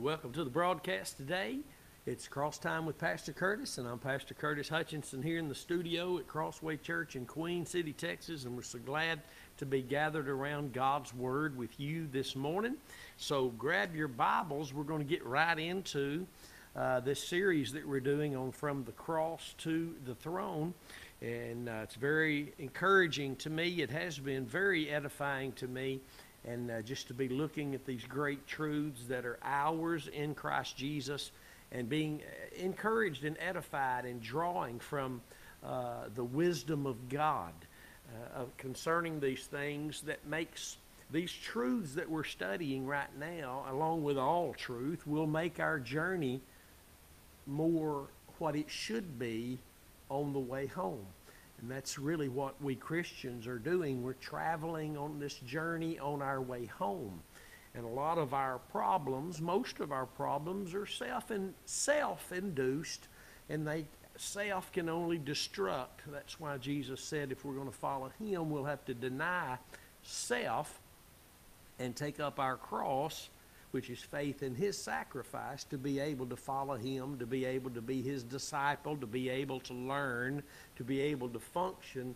welcome to the broadcast today. It's Cross Time with Pastor Curtis, and I'm Pastor Curtis Hutchinson here in the studio at Crossway Church in Queen City, Texas, and we're so glad to be gathered around God's Word with you this morning. So grab your Bibles. We're going to get right into uh, this series that we're doing on From the Cross to the Throne. And uh, it's very encouraging to me. It has been very edifying to me and uh, just to be looking at these great truths that are ours in Christ Jesus and being uh, encouraged and edified and drawing from uh, the wisdom of God uh, concerning these things that makes these truths that we're studying right now, along with all truth, will make our journey more what it should be on the way home. And that's really what we Christians are doing. We're traveling on this journey on our way home. And a lot of our problems, most of our problems, are self and self-induced, and they self can only destruct. That's why Jesus said if we're going to follow Him, we'll have to deny self and take up our cross which is faith in his sacrifice, to be able to follow him, to be able to be his disciple, to be able to learn, to be able to function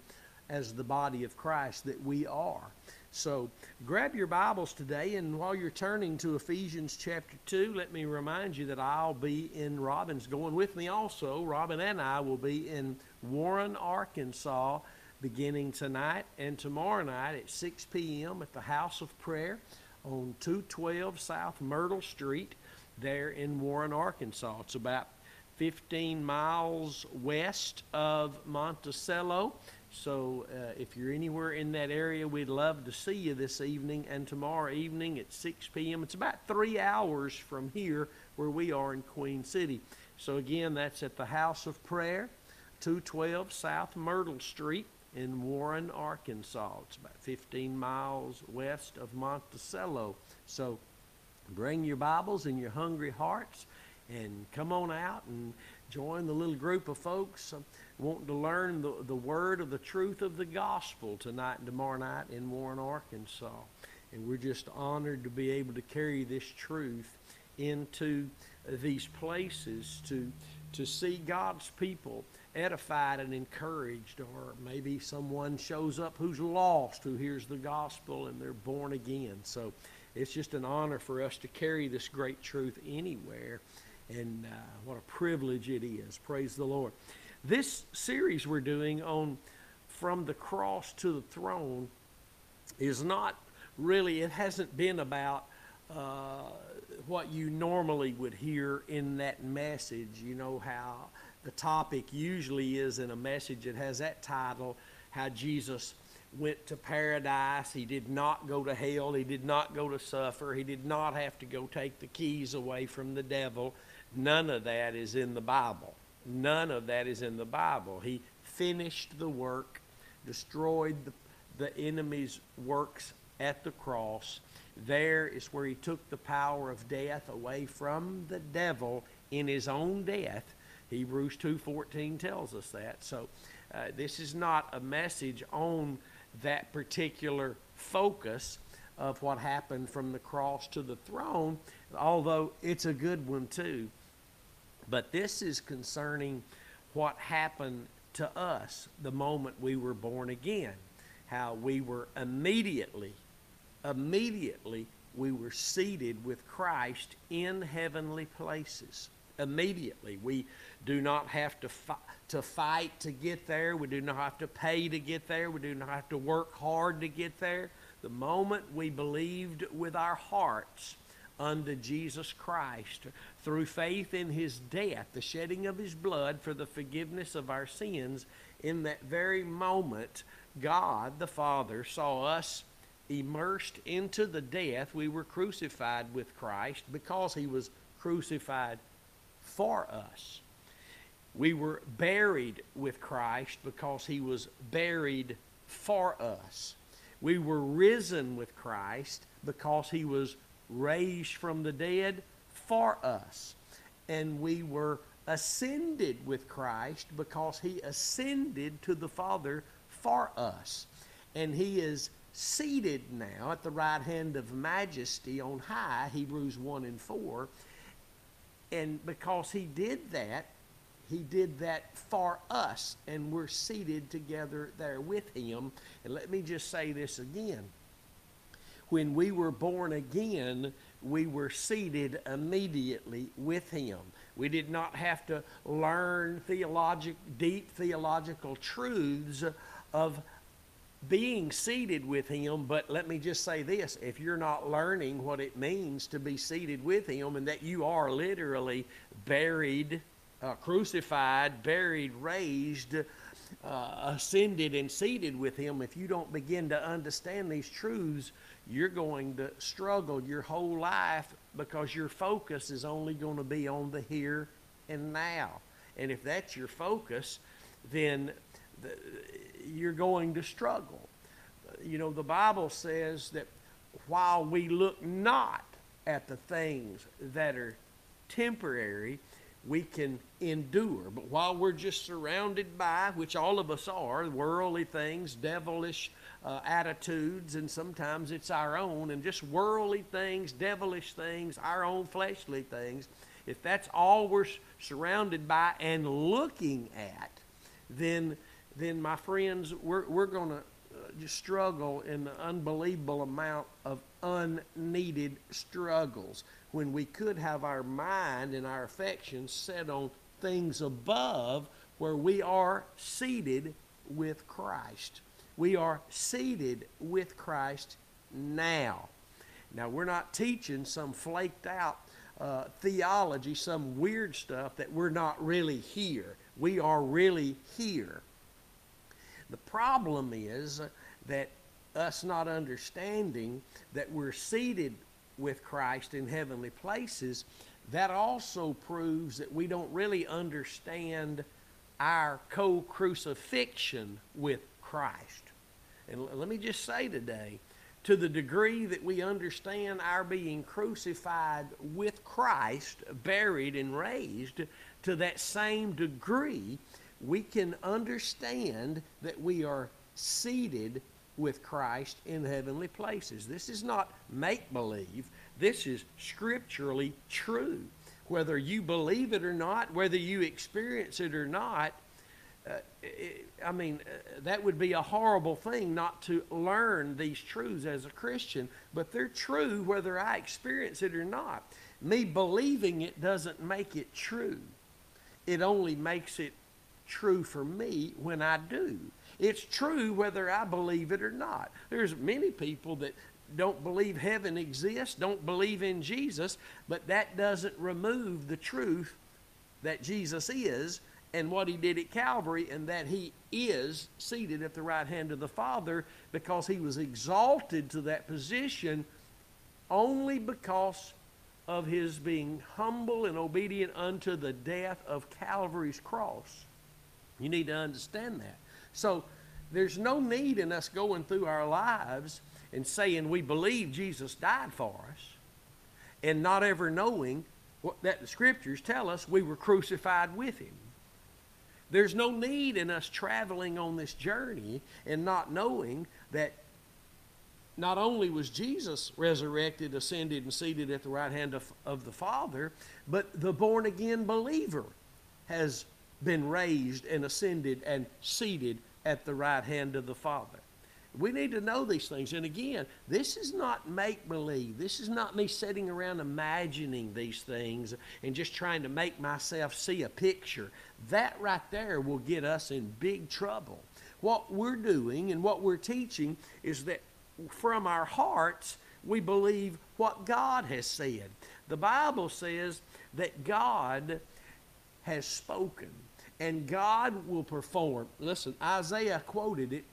as the body of Christ that we are. So grab your Bibles today, and while you're turning to Ephesians chapter 2, let me remind you that I'll be in Robin's going with me also. Robin and I will be in Warren, Arkansas beginning tonight and tomorrow night at 6 p.m. at the House of Prayer on 212 South Myrtle Street there in Warren, Arkansas. It's about 15 miles west of Monticello. So uh, if you're anywhere in that area, we'd love to see you this evening and tomorrow evening at 6 p.m. It's about three hours from here where we are in Queen City. So again, that's at the House of Prayer, 212 South Myrtle Street in Warren, Arkansas. It's about 15 miles west of Monticello. So bring your Bibles and your hungry hearts and come on out and join the little group of folks uh, wanting to learn the, the word of the truth of the gospel tonight and tomorrow night in Warren, Arkansas. And we're just honored to be able to carry this truth into these places to, to see God's people edified and encouraged, or maybe someone shows up who's lost who hears the gospel and they're born again. So it's just an honor for us to carry this great truth anywhere, and uh, what a privilege it is. Praise the Lord. This series we're doing on From the Cross to the Throne is not really, it hasn't been about. Uh, what you normally would hear in that message, you know, how the topic usually is in a message that has that title how Jesus went to paradise. He did not go to hell. He did not go to suffer. He did not have to go take the keys away from the devil. None of that is in the Bible. None of that is in the Bible. He finished the work, destroyed the, the enemy's works at the cross. There is where he took the power of death away from the devil in his own death Hebrews 2:14 tells us that. So uh, this is not a message on that particular focus of what happened from the cross to the throne, although it's a good one too. But this is concerning what happened to us the moment we were born again. How we were immediately, immediately, we were seated with Christ in heavenly places. Immediately. We do not have to, fi- to fight to get there. We do not have to pay to get there. We do not have to work hard to get there. The moment we believed with our hearts unto Jesus Christ through faith in his death, the shedding of his blood for the forgiveness of our sins, in that very moment, God the Father saw us immersed into the death. We were crucified with Christ because he was crucified for us. We were buried with Christ because he was buried for us. We were risen with Christ because he was raised from the dead for us. And we were ascended with Christ because he ascended to the Father for us. And he is seated now at the right hand of majesty on high, Hebrews 1 and 4. And because he did that, he did that for us, and we're seated together there with him. And let me just say this again. When we were born again, we were seated immediately with him. We did not have to learn theologic, deep theological truths of being seated with him, but let me just say this if you're not learning what it means to be seated with him and that you are literally buried, uh, crucified, buried, raised, uh, ascended, and seated with him, if you don't begin to understand these truths, you're going to struggle your whole life because your focus is only going to be on the here and now. And if that's your focus, then the, you're going to struggle. You know, the Bible says that while we look not at the things that are temporary, we can endure. But while we're just surrounded by, which all of us are, worldly things, devilish uh, attitudes, and sometimes it's our own, and just worldly things, devilish things, our own fleshly things, if that's all we're surrounded by and looking at, then, then my friends, we're, we're going to uh, just struggle in an unbelievable amount of unneeded struggles when we could have our mind and our affections set on things above where we are seated with Christ. We are seated with Christ now. Now, we're not teaching some flaked out uh, theology, some weird stuff that we're not really here. We are really here. The problem is that us not understanding that we're seated with Christ in heavenly places, that also proves that we don't really understand our co crucifixion with Christ. And let me just say today, to the degree that we understand our being crucified with Christ, buried and raised, to that same degree, we can understand that we are seated with Christ in heavenly places. This is not make believe, this is scripturally true. Whether you believe it or not, whether you experience it or not, uh, it, I mean, uh, that would be a horrible thing not to learn these truths as a Christian, but they're true whether I experience it or not. Me believing it doesn't make it true, it only makes it true for me when I do. It's true whether I believe it or not. There's many people that don't believe heaven exists, don't believe in Jesus, but that doesn't remove the truth that Jesus is and what he did at Calvary, and that he is seated at the right hand of the Father because he was exalted to that position only because of his being humble and obedient unto the death of Calvary's cross. You need to understand that. So there's no need in us going through our lives and saying we believe Jesus died for us and not ever knowing what that the scriptures tell us we were crucified with him. There's no need in us traveling on this journey and not knowing that not only was Jesus resurrected, ascended, and seated at the right hand of, of the Father, but the born again believer has been raised and ascended and seated at the right hand of the Father. We need to know these things. And again, this is not make believe. This is not me sitting around imagining these things and just trying to make myself see a picture. That right there will get us in big trouble. What we're doing and what we're teaching is that from our hearts, we believe what God has said. The Bible says that God has spoken and God will perform. Listen, Isaiah quoted it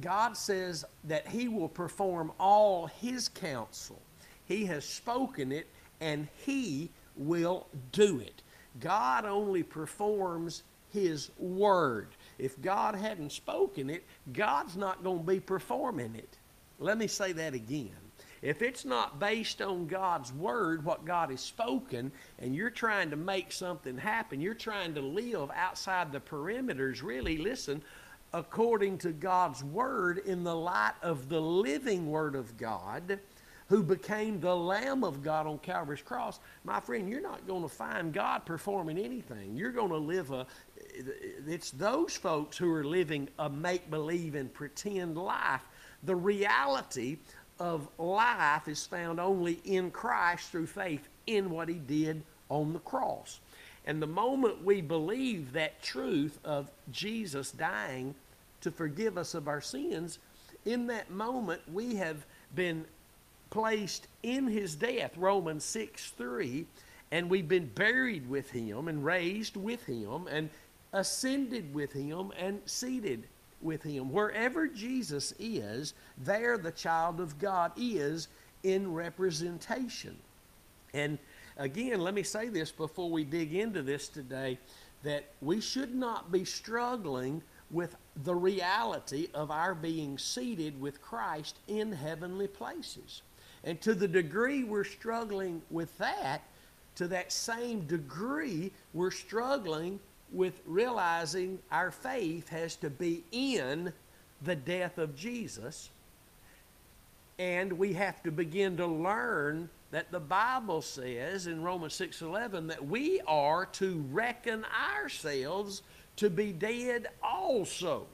God says that He will perform all His counsel. He has spoken it and He will do it. God only performs His word. If God hadn't spoken it, God's not going to be performing it. Let me say that again. If it's not based on God's word, what God has spoken, and you're trying to make something happen, you're trying to live outside the perimeters, really, listen, according to God's Word in the light of the living Word of God who became the Lamb of God on Calvary's cross, my friend, you're not going to find God performing anything. You're going to live a, it's those folks who are living a make believe and pretend life. The reality of life is found only in Christ through faith in what He did on the cross. And the moment we believe that truth of Jesus dying to forgive us of our sins, in that moment we have been placed in his death, Romans 6 3, and we've been buried with him and raised with him and ascended with him and seated with him. Wherever Jesus is, there the child of God is in representation. And again, let me say this before we dig into this today that we should not be struggling with the reality of our being seated with Christ in heavenly places. And to the degree we're struggling with that, to that same degree, we're struggling with realizing our faith has to be in the death of Jesus. And we have to begin to learn that the Bible says in Romans 6:11 that we are to reckon ourselves to be dead also.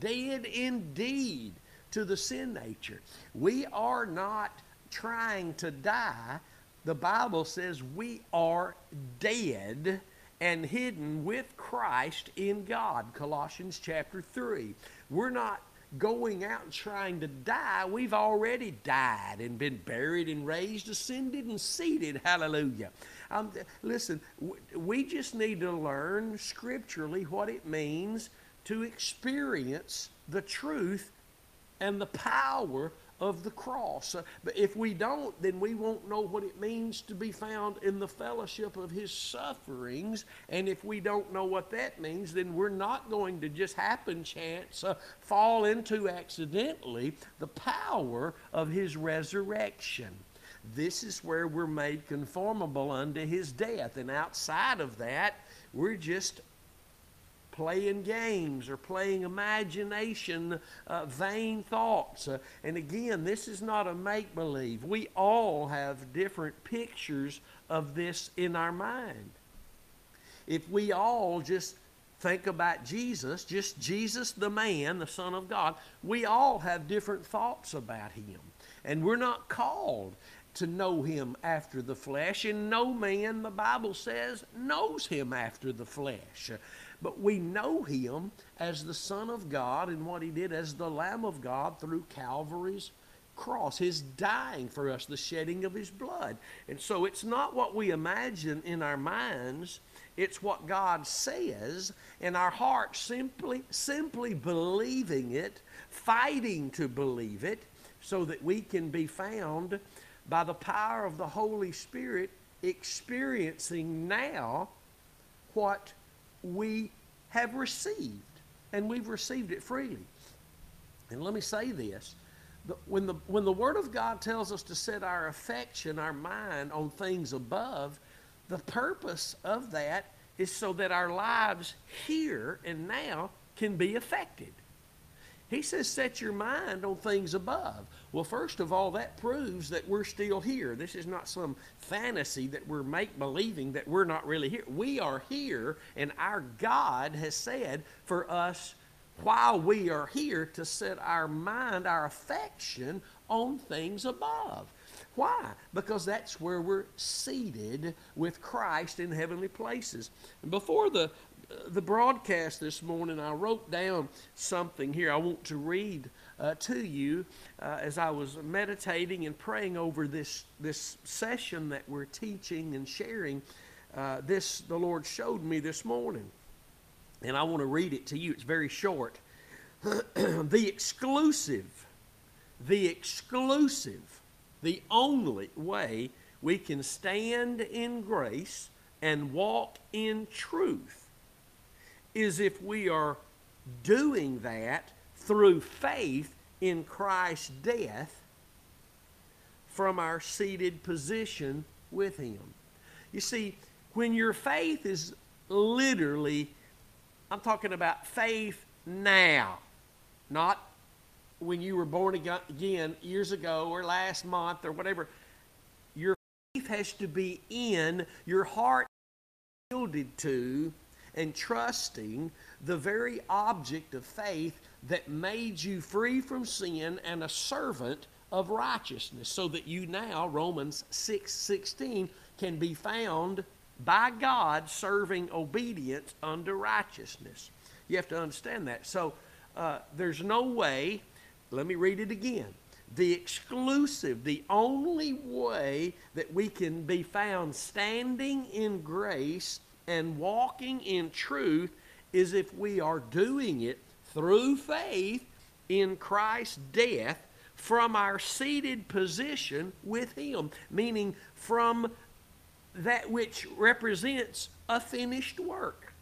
Dead indeed to the sin nature. We are not trying to die. The Bible says we are dead and hidden with Christ in God. Colossians chapter 3. We're not going out and trying to die. We've already died and been buried and raised, ascended and seated. Hallelujah. Um, listen, we just need to learn scripturally what it means to experience the truth and the power of the cross. But if we don't, then we won't know what it means to be found in the fellowship of his sufferings. And if we don't know what that means, then we're not going to just happen chance uh, fall into accidentally the power of his resurrection. This is where we're made conformable unto his death. And outside of that, we're just playing games or playing imagination, uh, vain thoughts. Uh, and again, this is not a make believe. We all have different pictures of this in our mind. If we all just think about Jesus, just Jesus the man, the Son of God, we all have different thoughts about him. And we're not called to know him after the flesh, and no man, the Bible says, knows him after the flesh. But we know him as the Son of God and what he did as the Lamb of God through Calvary's cross, his dying for us, the shedding of his blood. And so it's not what we imagine in our minds, it's what God says, and our hearts simply simply believing it, fighting to believe it, so that we can be found by the power of the Holy Spirit experiencing now what we have received, and we've received it freely. And let me say this when the, when the Word of God tells us to set our affection, our mind on things above, the purpose of that is so that our lives here and now can be affected. He says, set your mind on things above. Well, first of all, that proves that we're still here. This is not some fantasy that we're make believing that we're not really here. We are here, and our God has said for us while we are here to set our mind, our affection on things above. Why? Because that's where we're seated with Christ in heavenly places. And before the the broadcast this morning, I wrote down something here I want to read uh, to you uh, as I was meditating and praying over this, this session that we're teaching and sharing. Uh, this the Lord showed me this morning. And I want to read it to you. It's very short. the exclusive, the exclusive, the only way we can stand in grace and walk in truth is if we are doing that through faith in Christ's death from our seated position with Him. You see, when your faith is literally, I'm talking about faith now, not when you were born again years ago or last month or whatever. Your faith has to be in, your heart yielded to and trusting the very object of faith that made you free from sin and a servant of righteousness so that you now Romans 6:16 can be found by God serving obedience unto righteousness. You have to understand that. So uh, there's no way, let me read it again. The exclusive, the only way that we can be found standing in grace and walking in truth is if we are doing it through faith in Christ's death from our seated position with Him, meaning from that which represents a finished work.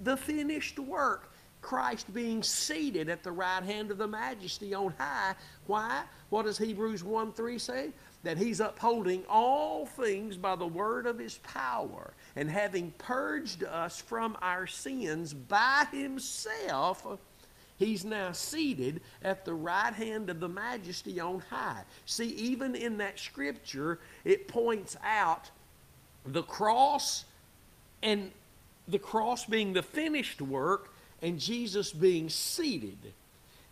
The finished work. Christ being seated at the right hand of the majesty on high. Why? What does Hebrews 1 3 say? That he's upholding all things by the word of his power, and having purged us from our sins by himself, he's now seated at the right hand of the majesty on high. See, even in that scripture, it points out the cross and the cross being the finished work and Jesus being seated.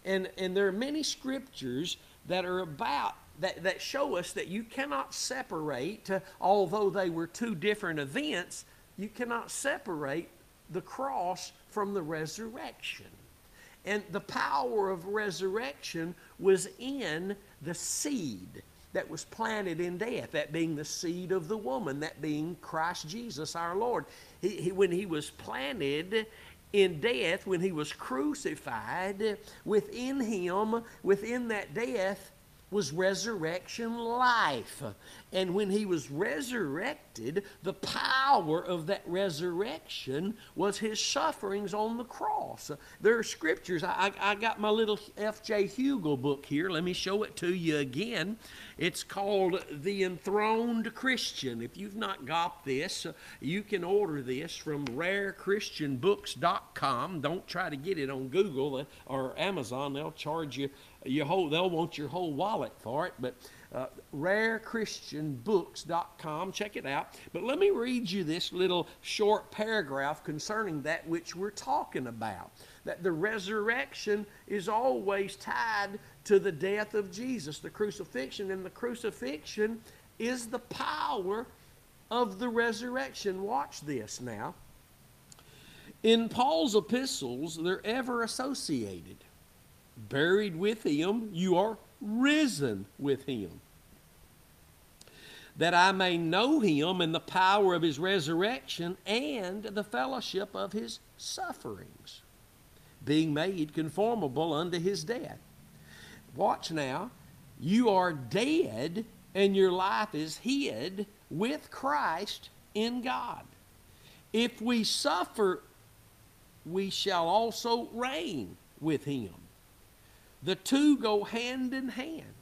And, and there are many scriptures that are about that, that show us that you cannot separate, although they were two different events, you cannot separate the cross from the resurrection. And the power of resurrection was in the seed that was planted in death, that being the seed of the woman, that being Christ Jesus our Lord. He, he, when he was planted in death, when he was crucified, within him, within that death, was resurrection life. And when he was resurrected, the power of that resurrection was his sufferings on the cross. There are scriptures. I, I got my little F.J. Huegel book here. Let me show it to you again. It's called The Enthroned Christian. If you've not got this, you can order this from rarechristianbooks.com. Don't try to get it on Google or Amazon. They'll charge you your whole, they'll want your whole wallet for it, but uh, rarechristianbooks.com. Check it out. But let me read you this little short paragraph concerning that which we're talking about. That the resurrection is always tied to the death of Jesus, the crucifixion, and the crucifixion is the power of the resurrection. Watch this now. In Paul's epistles, they're ever associated buried with him, you are risen with him. That I may know him and the power of his resurrection and the fellowship of his sufferings, being made conformable unto his death. Watch now. You are dead, and your life is hid with Christ in God. If we suffer, we shall also reign with him. The two go hand in hand.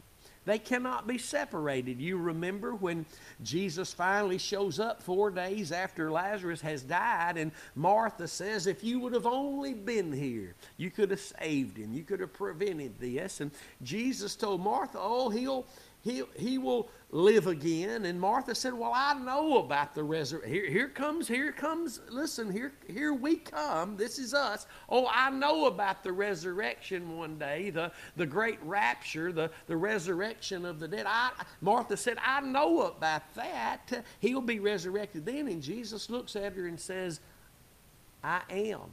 They cannot be separated. You remember when Jesus finally shows up four days after Lazarus has died, and Martha says, If you would have only been here, you could have saved him. You could have prevented this. And Jesus told Martha, Oh, he'll, he, he will live again. And Martha said, Well, I know about the resurrection. Here, here comes, here comes, listen, here, here we come. This is us. Oh, I know about the resurrection one day, the, the great rapture, the, the resurrection of the dead. I, Martha said, I know about that. He'll be resurrected then. And Jesus looks at her and says, I am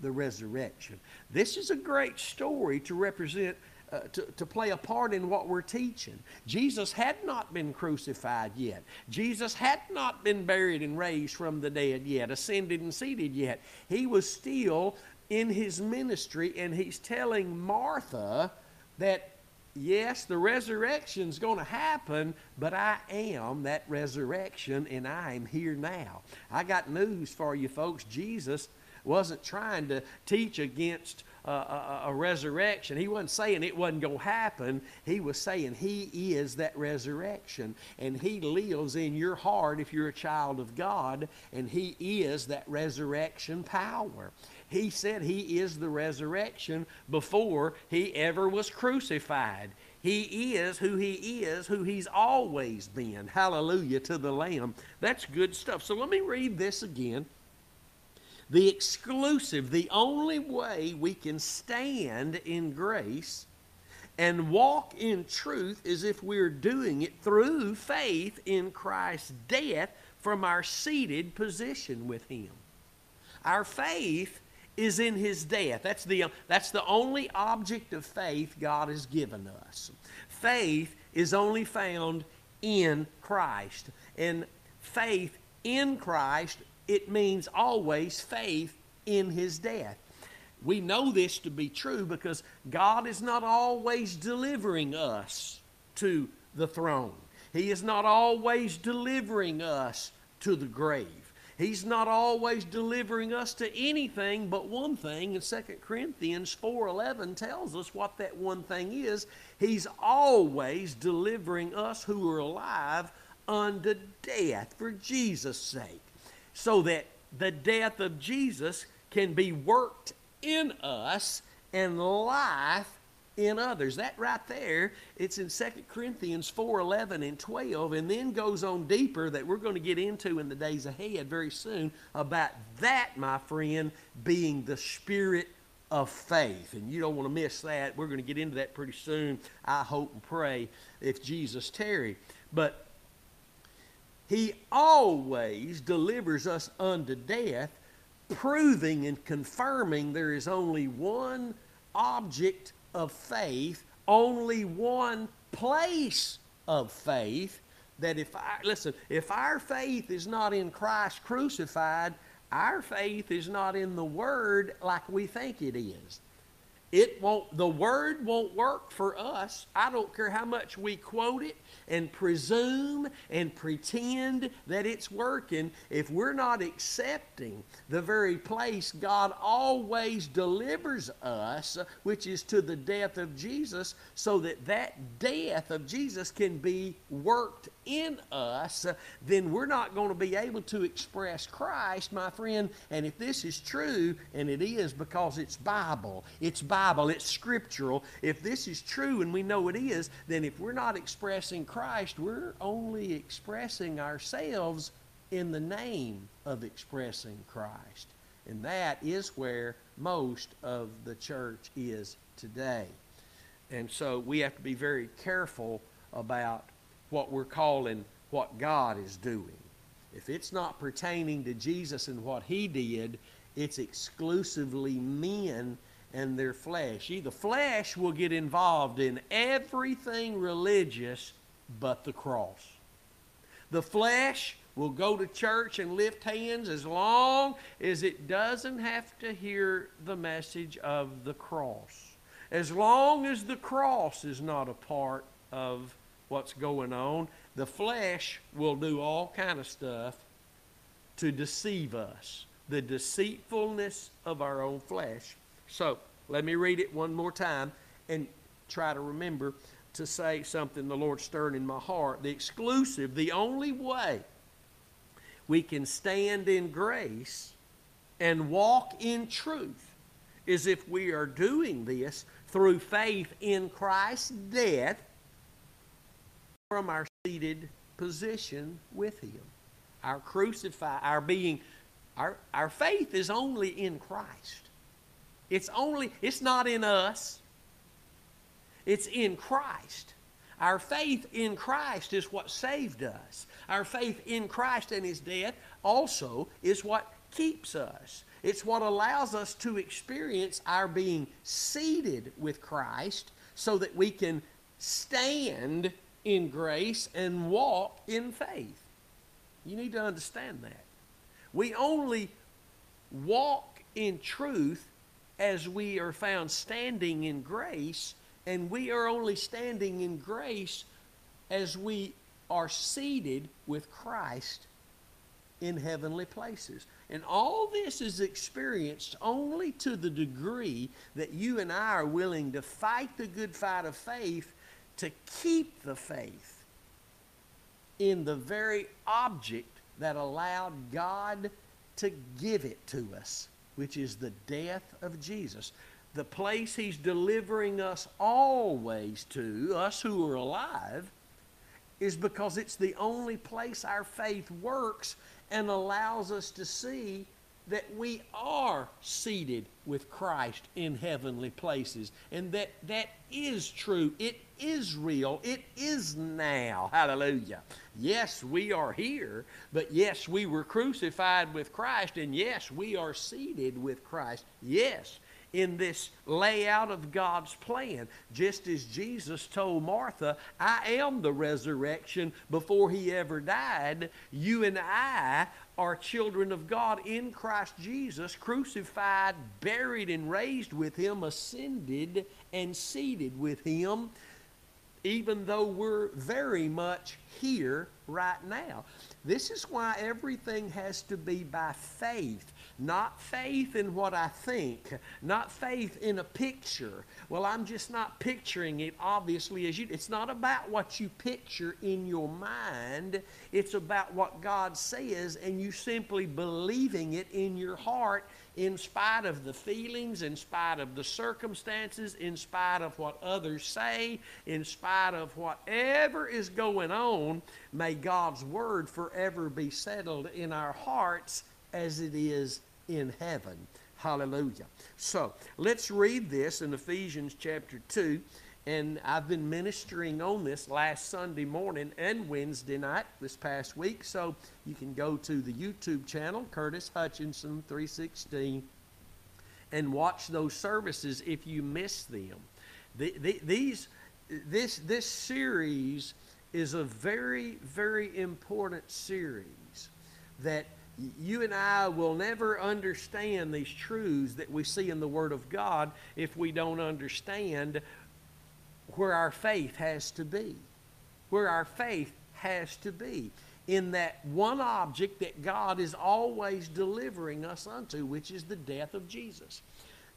the resurrection. This is a great story to represent uh, to, to play a part in what we're teaching. Jesus had not been crucified yet. Jesus had not been buried and raised from the dead yet, ascended and seated yet. He was still in his ministry, and he's telling Martha that yes, the resurrection's going to happen, but I am that resurrection and I am here now. I got news for you folks. Jesus wasn't trying to teach against a, a, a resurrection. He wasn't saying it wasn't going to happen. He was saying He is that resurrection. And He lives in your heart if you're a child of God, and He is that resurrection power. He said He is the resurrection before He ever was crucified. He is who He is, who He's always been. Hallelujah to the Lamb. That's good stuff. So let me read this again. The exclusive, the only way we can stand in grace and walk in truth is if we're doing it through faith in Christ's death from our seated position with Him. Our faith is in His death. That's the, that's the only object of faith God has given us. Faith is only found in Christ. And faith in Christ it means always faith in his death. We know this to be true because God is not always delivering us to the throne. He is not always delivering us to the grave. He's not always delivering us to anything but one thing, and 2 Corinthians 4:11 tells us what that one thing is. He's always delivering us who are alive unto death for Jesus' sake so that the death of Jesus can be worked in us and life in others. That right there, it's in 2 Corinthians 4 11 and 12, and then goes on deeper that we're going to get into in the days ahead very soon about that, my friend, being the spirit of faith. And you don't want to miss that. We're going to get into that pretty soon, I hope and pray, if Jesus tarry. But he always delivers us unto death, proving and confirming there is only one object of faith, only one place of faith. That if I, listen, if our faith is not in Christ crucified, our faith is not in the Word like we think it is. It won't, the Word won't work for us. I don't care how much we quote it and presume and pretend that it's working if we're not accepting the very place God always delivers us, which is to the death of Jesus, so that that death of Jesus can be worked in us, then we're not going to be able to express Christ, my friend. And if this is true, and it is because it's Bible, it's Bible, it's scriptural, if this is true and we know it is, then if we're not expressing Christ, we're only expressing ourselves in the name of expressing Christ. And that is where most of the church is today. And so we have to be very careful about what we're calling what God is doing. If it's not pertaining to Jesus and what he did, it's exclusively men and their flesh. The flesh will get involved in everything religious but the cross. The flesh will go to church and lift hands as long as it doesn't have to hear the message of the cross. As long as the cross is not a part of what's going on, the flesh will do all kind of stuff to deceive us. The deceitfulness of our own flesh. So, let me read it one more time and try to remember to say something the Lord stirred in my heart. The exclusive, the only way we can stand in grace and walk in truth is if we are doing this through faith in Christ's death from our seated position with Him. Our crucified, our being, our, our faith is only in Christ. It's only, it's not in us. It's in Christ. Our faith in Christ is what saved us. Our faith in Christ and His death also is what keeps us. It's what allows us to experience our being seated with Christ so that we can stand in grace and walk in faith. You need to understand that. We only walk in truth as we are found standing in grace and we are only standing in grace as we are seated with Christ in heavenly places. And all this is experienced only to the degree that you and I are willing to fight the good fight of faith to keep the faith in the very object that allowed God to give it to us, which is the death of Jesus. The place He's delivering us always to, us who are alive, is because it's the only place our faith works and allows us to see that we are seated with Christ in heavenly places and that that is true. It is real. It is now. Hallelujah. Yes, we are here, but yes, we were crucified with Christ and yes, we are seated with Christ. Yes, in this layout of God's plan. Just as Jesus told Martha, I am the resurrection before he ever died, you and I are children of God in Christ Jesus, crucified, buried, and raised with him, ascended and seated with him, even though we're very much here right now. This is why everything has to be by faith. Not faith in what I think, not faith in a picture. Well, I'm just not picturing it obviously as you. It's not about what you picture in your mind, it's about what God says, and you simply believing it in your heart in spite of the feelings, in spite of the circumstances, in spite of what others say, in spite of whatever is going on, may God's word forever be settled in our hearts as it is in heaven. Hallelujah. So let's read this in Ephesians chapter 2. And I've been ministering on this last Sunday morning and Wednesday night this past week. So you can go to the YouTube channel, Curtis Hutchinson 316, and watch those services if you miss them. The, the, these, this, this series is a very, very important series that you and I will never understand these truths that we see in the Word of God if we don't understand where our faith has to be. Where our faith has to be in that one object that God is always delivering us unto, which is the death of Jesus.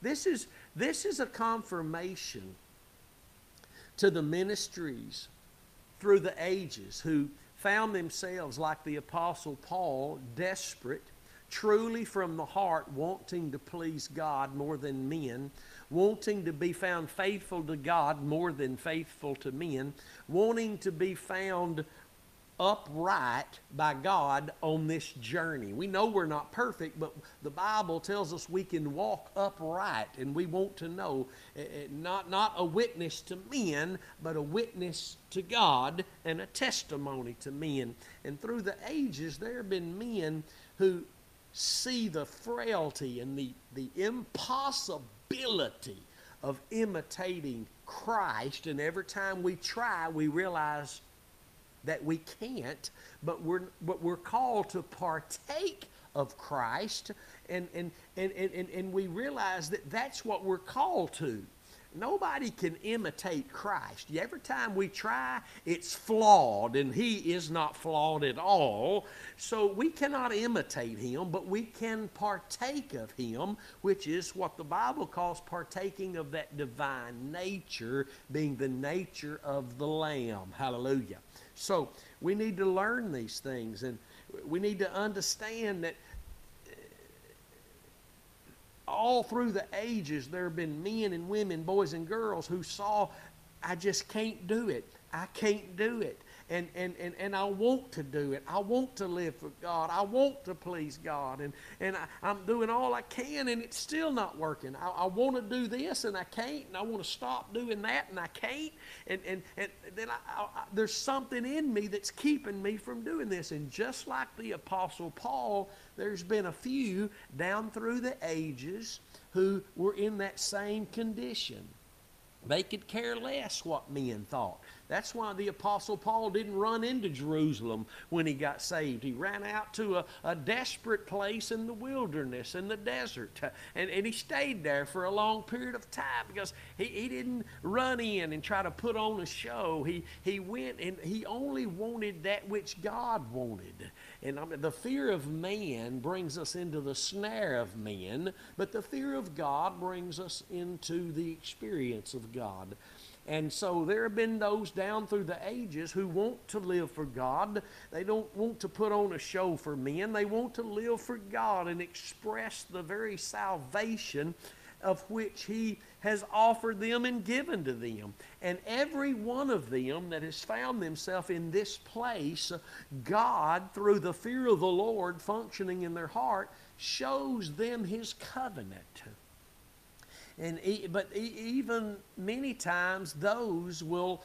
This is, this is a confirmation to the ministries through the ages who found themselves, like the Apostle Paul, desperate, truly from the heart, wanting to please God more than men, wanting to be found faithful to God more than faithful to men, wanting to be found upright by God on this journey. We know we're not perfect, but the Bible tells us we can walk upright, and we want to know eh, eh, not, not a witness to men, but a witness to God and a testimony to men. And through the ages, there have been men who see the frailty and the, the impossibility of imitating Christ, and every time we try, we realize that we can't, but we're, but we're called to partake of Christ, and, and, and, and, and we realize that that's what we're called to. Nobody can imitate Christ. Every time we try, it's flawed, and He is not flawed at all. So we cannot imitate Him, but we can partake of Him, which is what the Bible calls partaking of that divine nature, being the nature of the Lamb. Hallelujah. So we need to learn these things and we need to understand that all through the ages there have been men and women, boys and girls who saw, I just can't do it. I can't do it and, and, and, and I want to do it. I want to live for God. I want to please God. And, and I, am doing all I can, and it's still not working. I, I want to do this, and I can't. And I want to stop doing that, and I can't. And, and, and then I, I, there's something in me that's keeping me from doing this. And just like the Apostle Paul, there's been a few down through the ages who were in that same condition. They could care less what men thought. That's why the Apostle Paul didn't run into Jerusalem when he got saved. He ran out to a, a desperate place in the wilderness, in the desert. And, and he stayed there for a long period of time because he, he didn't run in and try to put on a show. He, he went and he only wanted that which God wanted. And I mean, the fear of man brings us into the snare of men, but the fear of God brings us into the experience of God. And so there have been those down through the ages who want to live for God. They don't want to put on a show for men. They want to live for God and express the very salvation of which He has offered them and given to them. And every one of them that has found themselves in this place, God, through the fear of the Lord functioning in their heart, shows them His covenant. And but even many times those will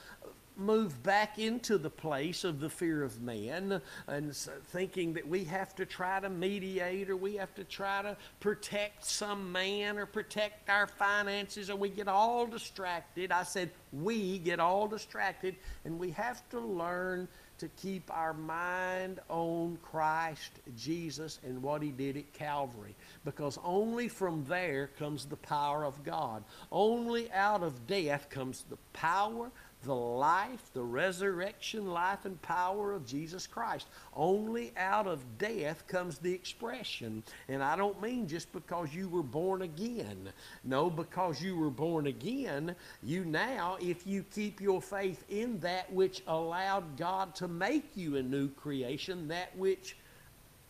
move back into the place of the fear of man and thinking that we have to try to mediate or we have to try to protect some man or protect our finances and we get all distracted. I said we get all distracted and we have to learn to keep our mind on Christ Jesus and what He did at Calvary. Because only from there comes the power of God. Only out of death comes the power, the life, the resurrection, life, and power of Jesus Christ. Only out of death comes the expression. And I don't mean just because you were born again. No, because you were born again, you now, if you keep your faith in that which allowed God to make you a new creation, that which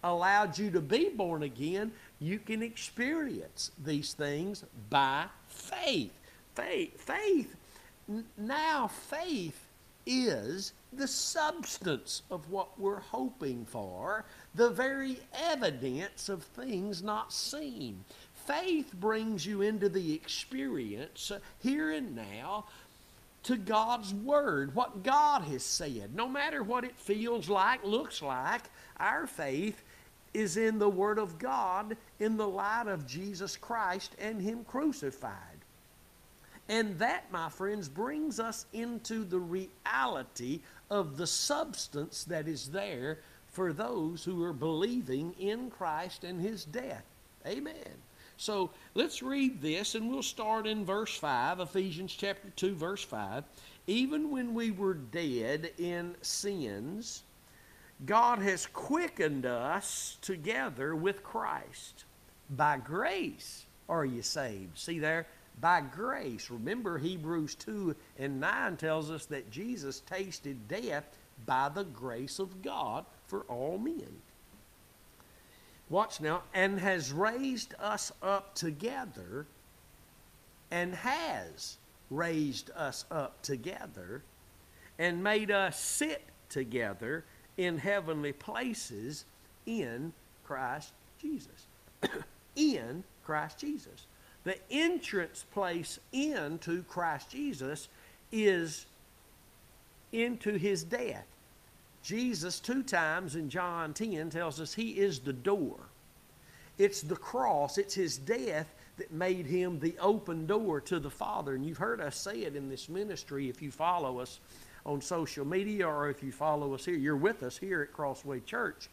allowed you to be born again, you can experience these things by faith. Faith, faith now faith is the substance of what we're hoping for, the very evidence of things not seen. Faith brings you into the experience here and now to God's Word, what God has said. No matter what it feels like, looks like, our faith is in the Word of God in the light of Jesus Christ and Him crucified. And that, my friends, brings us into the reality of the substance that is there for those who are believing in Christ and his death. Amen. So let's read this, and we'll start in verse 5, Ephesians chapter 2, verse 5. Even when we were dead in sins, God has quickened us together with Christ. By grace are you saved. See there? By grace. Remember, Hebrews 2 and 9 tells us that Jesus tasted death by the grace of God for all men. Watch now, and has raised us up together, and has raised us up together, and made us sit together in heavenly places in Christ Jesus. in Christ Jesus the entrance place into Christ Jesus is into his death. Jesus, two times in John 10, tells us he is the door. It's the cross, it's his death that made him the open door to the Father. And you've heard us say it in this ministry if you follow us on social media or if you follow us here. You're with us here at Crossway Church.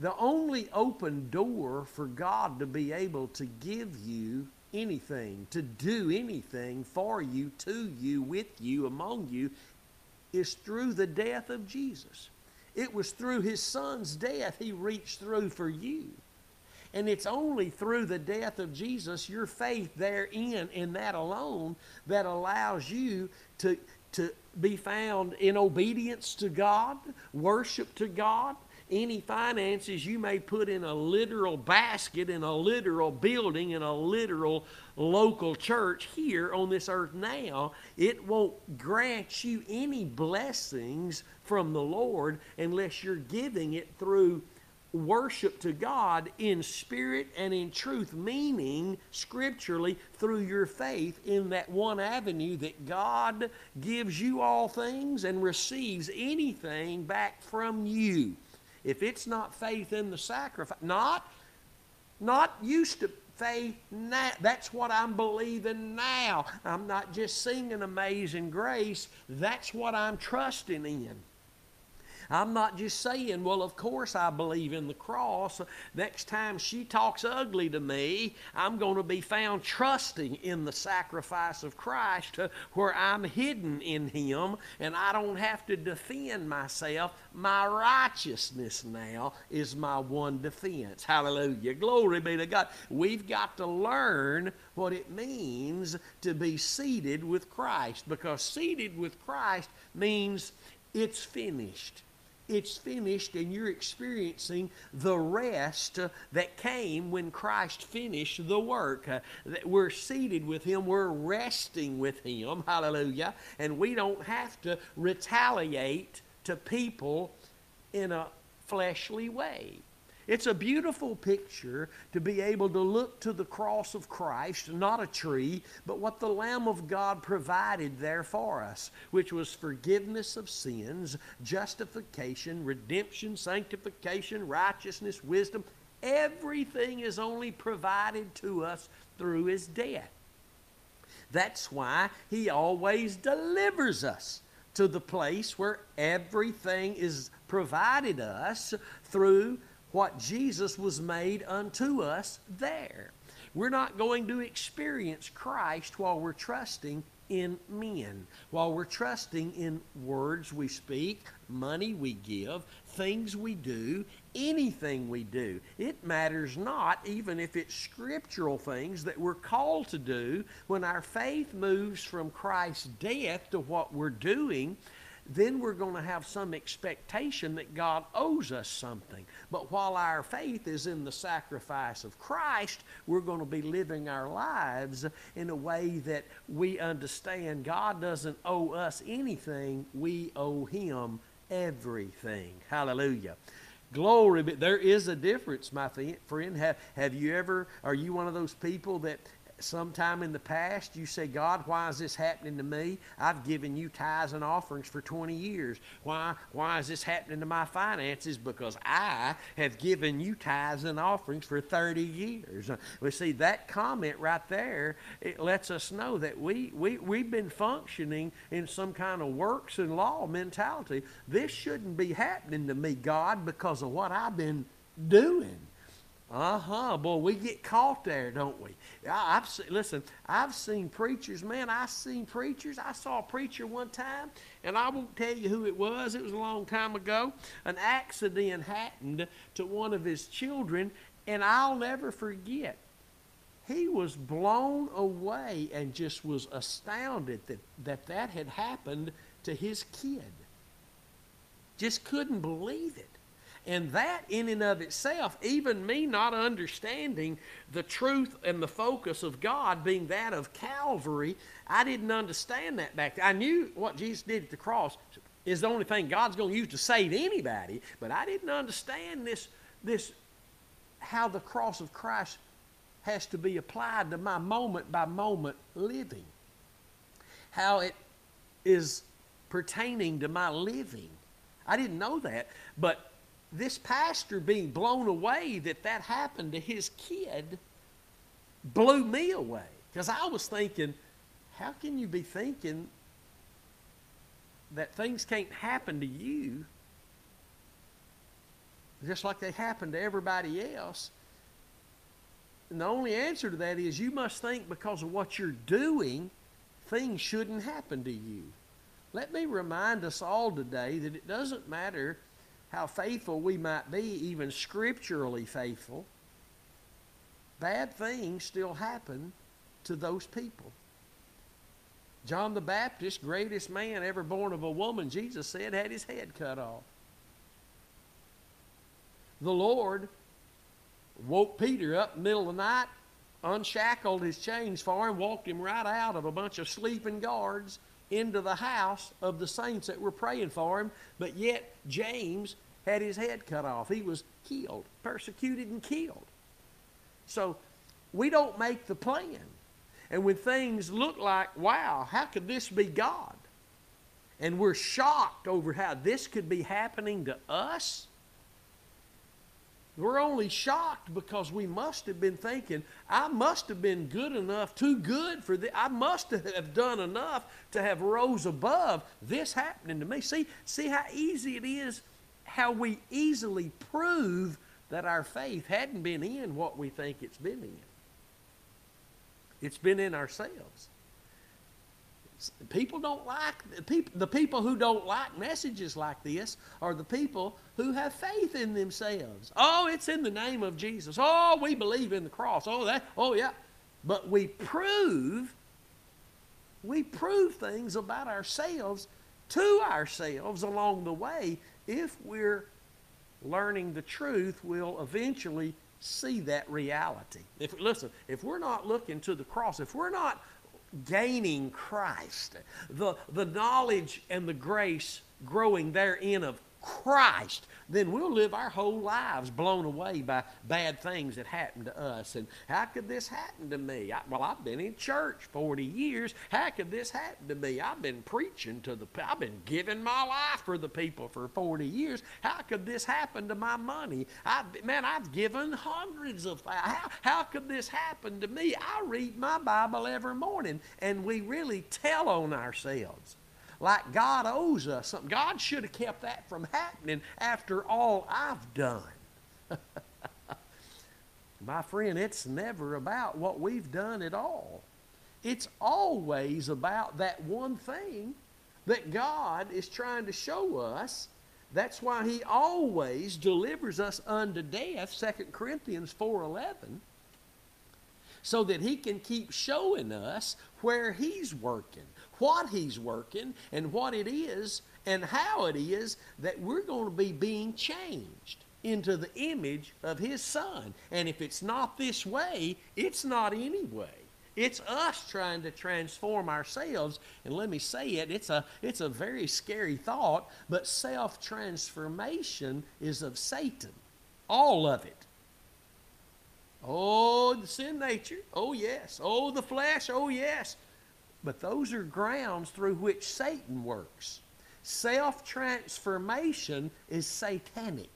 The only open door for God to be able to give you anything, to do anything for you, to you, with you, among you, is through the death of Jesus. It was through his son's death he reached through for you. And it's only through the death of Jesus, your faith therein, in that alone, that allows you to, to be found in obedience to God, worship to God, any finances you may put in a literal basket, in a literal building, in a literal local church here on this earth now, it won't grant you any blessings from the Lord unless you're giving it through worship to God in spirit and in truth, meaning scripturally through your faith in that one avenue that God gives you all things and receives anything back from you if it's not faith in the sacrifice, not, not used to faith now. That's what I'm believing now. I'm not just singing Amazing Grace, that's what I'm trusting in. I'm not just saying, well, of course I believe in the cross. Next time she talks ugly to me, I'm going to be found trusting in the sacrifice of Christ uh, where I'm hidden in Him and I don't have to defend myself. My righteousness now is my one defense. Hallelujah. Glory be to God. We've got to learn what it means to be seated with Christ because seated with Christ means it's finished it's finished and you're experiencing the rest uh, that came when Christ finished the work. That we're seated with Him, we're resting with Him, hallelujah, and we don't have to retaliate to people in a fleshly way. It's a beautiful picture to be able to look to the cross of Christ, not a tree, but what the Lamb of God provided there for us, which was forgiveness of sins, justification, redemption, sanctification, righteousness, wisdom. Everything is only provided to us through His death. That's why He always delivers us to the place where everything is provided us through what Jesus was made unto us there. We're not going to experience Christ while we're trusting in men, while we're trusting in words we speak, money we give, things we do, anything we do. It matters not, even if it's scriptural things that we're called to do, when our faith moves from Christ's death to what we're doing then we're going to have some expectation that God owes us something. But while our faith is in the sacrifice of Christ, we're going to be living our lives in a way that we understand God doesn't owe us anything, we owe Him everything. Hallelujah. Glory, but there is a difference, my friend. Have, have you ever, are you one of those people that sometime in the past you say, God, why is this happening to me? I've given you tithes and offerings for 20 years. Why, why is this happening to my finances? Because I have given you tithes and offerings for 30 years. Uh, we see that comment right there, it lets us know that we, we, we've been functioning in some kind of works and law mentality. This shouldn't be happening to me, God, because of what I've been doing. Uh huh. Boy, we get caught there, don't we? I, have seen, listen. I've seen preachers, man. I seen preachers. I saw a preacher one time, and I won't tell you who it was. It was a long time ago. An accident happened to one of his children, and I'll never forget. He was blown away and just was astounded that that, that had happened to his kid. Just couldn't believe it. And that, in and of itself, even me not understanding the truth and the focus of God being that of Calvary, I didn't understand that back then. I knew what Jesus did at the cross is the only thing God's going to use to save anybody, but I didn't understand this, this how the cross of Christ has to be applied to my moment by moment living. How it is pertaining to my living. I didn't know that, but this pastor being blown away that that happened to his kid blew me away because I was thinking, how can you be thinking that things can't happen to you just like they happen to everybody else? And the only answer to that is you must think because of what you're doing, things shouldn't happen to you. Let me remind us all today that it doesn't matter how faithful we might be, even scripturally faithful, bad things still happen to those people. John the Baptist, greatest man ever born of a woman, Jesus said, had his head cut off. The Lord woke Peter up in the middle of the night, unshackled his chains for him, walked him right out of a bunch of sleeping guards into the house of the saints that were praying for him. But yet, James had his head cut off. He was killed, persecuted, and killed. So we don't make the plan. And when things look like, wow, how could this be God? And we're shocked over how this could be happening to us. We're only shocked because we must have been thinking, I must have been good enough, too good for this. I must have done enough to have rose above this happening to me. See, see how easy it is, how we easily prove that our faith hadn't been in what we think it's been in. It's been in ourselves. People don't like the people who don't like messages like this are the people who have faith in themselves. Oh, it's in the name of Jesus. Oh, we believe in the cross. Oh, that. Oh, yeah. But we prove we prove things about ourselves to ourselves along the way if we're learning the truth we'll eventually see that reality if listen if we're not looking to the cross if we're not gaining Christ, the, the knowledge and the grace growing therein of Christ, then we'll live our whole lives blown away by bad things that happen to us. And how could this happen to me? I, well, I've been in church 40 years. How could this happen to me? I've been preaching to the, I've been giving my life for the people for 40 years. How could this happen to my money? I, man, I've given hundreds of, how, how could this happen to me? I read my Bible every morning, and we really tell on ourselves like God owes us something. God should have kept that from happening after all I've done. My friend, it's never about what we've done at all. It's always about that one thing that God is trying to show us. That's why he always delivers us unto death, 2 Corinthians 4.11, so that he can keep showing us where he's working what He's working and what it is and how it is that we're going to be being changed into the image of His Son. And if it's not this way, it's not any way. It's us trying to transform ourselves. And let me say it, it's a, it's a very scary thought, but self transformation is of Satan. All of it. Oh, the sin nature. Oh, yes. Oh, the flesh. Oh, yes. But those are grounds through which Satan works. Self transformation is satanic.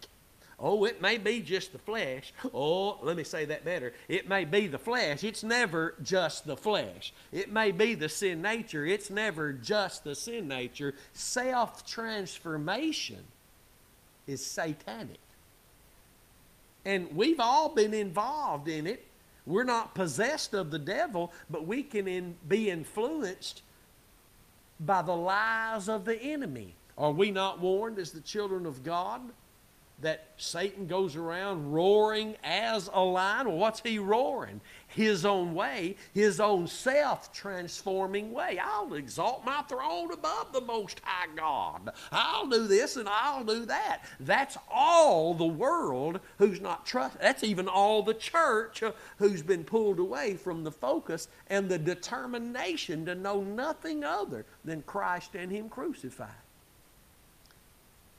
Oh, it may be just the flesh. Oh, let me say that better. It may be the flesh. It's never just the flesh. It may be the sin nature. It's never just the sin nature. Self transformation is satanic. And we've all been involved in it we're not possessed of the devil, but we can in, be influenced by the lies of the enemy. Are we not warned as the children of God that Satan goes around roaring as a lion. Well, what's he roaring? His own way, his own self transforming way. I'll exalt my throne above the Most High God. I'll do this and I'll do that. That's all the world who's not trust. That's even all the church who's been pulled away from the focus and the determination to know nothing other than Christ and Him crucified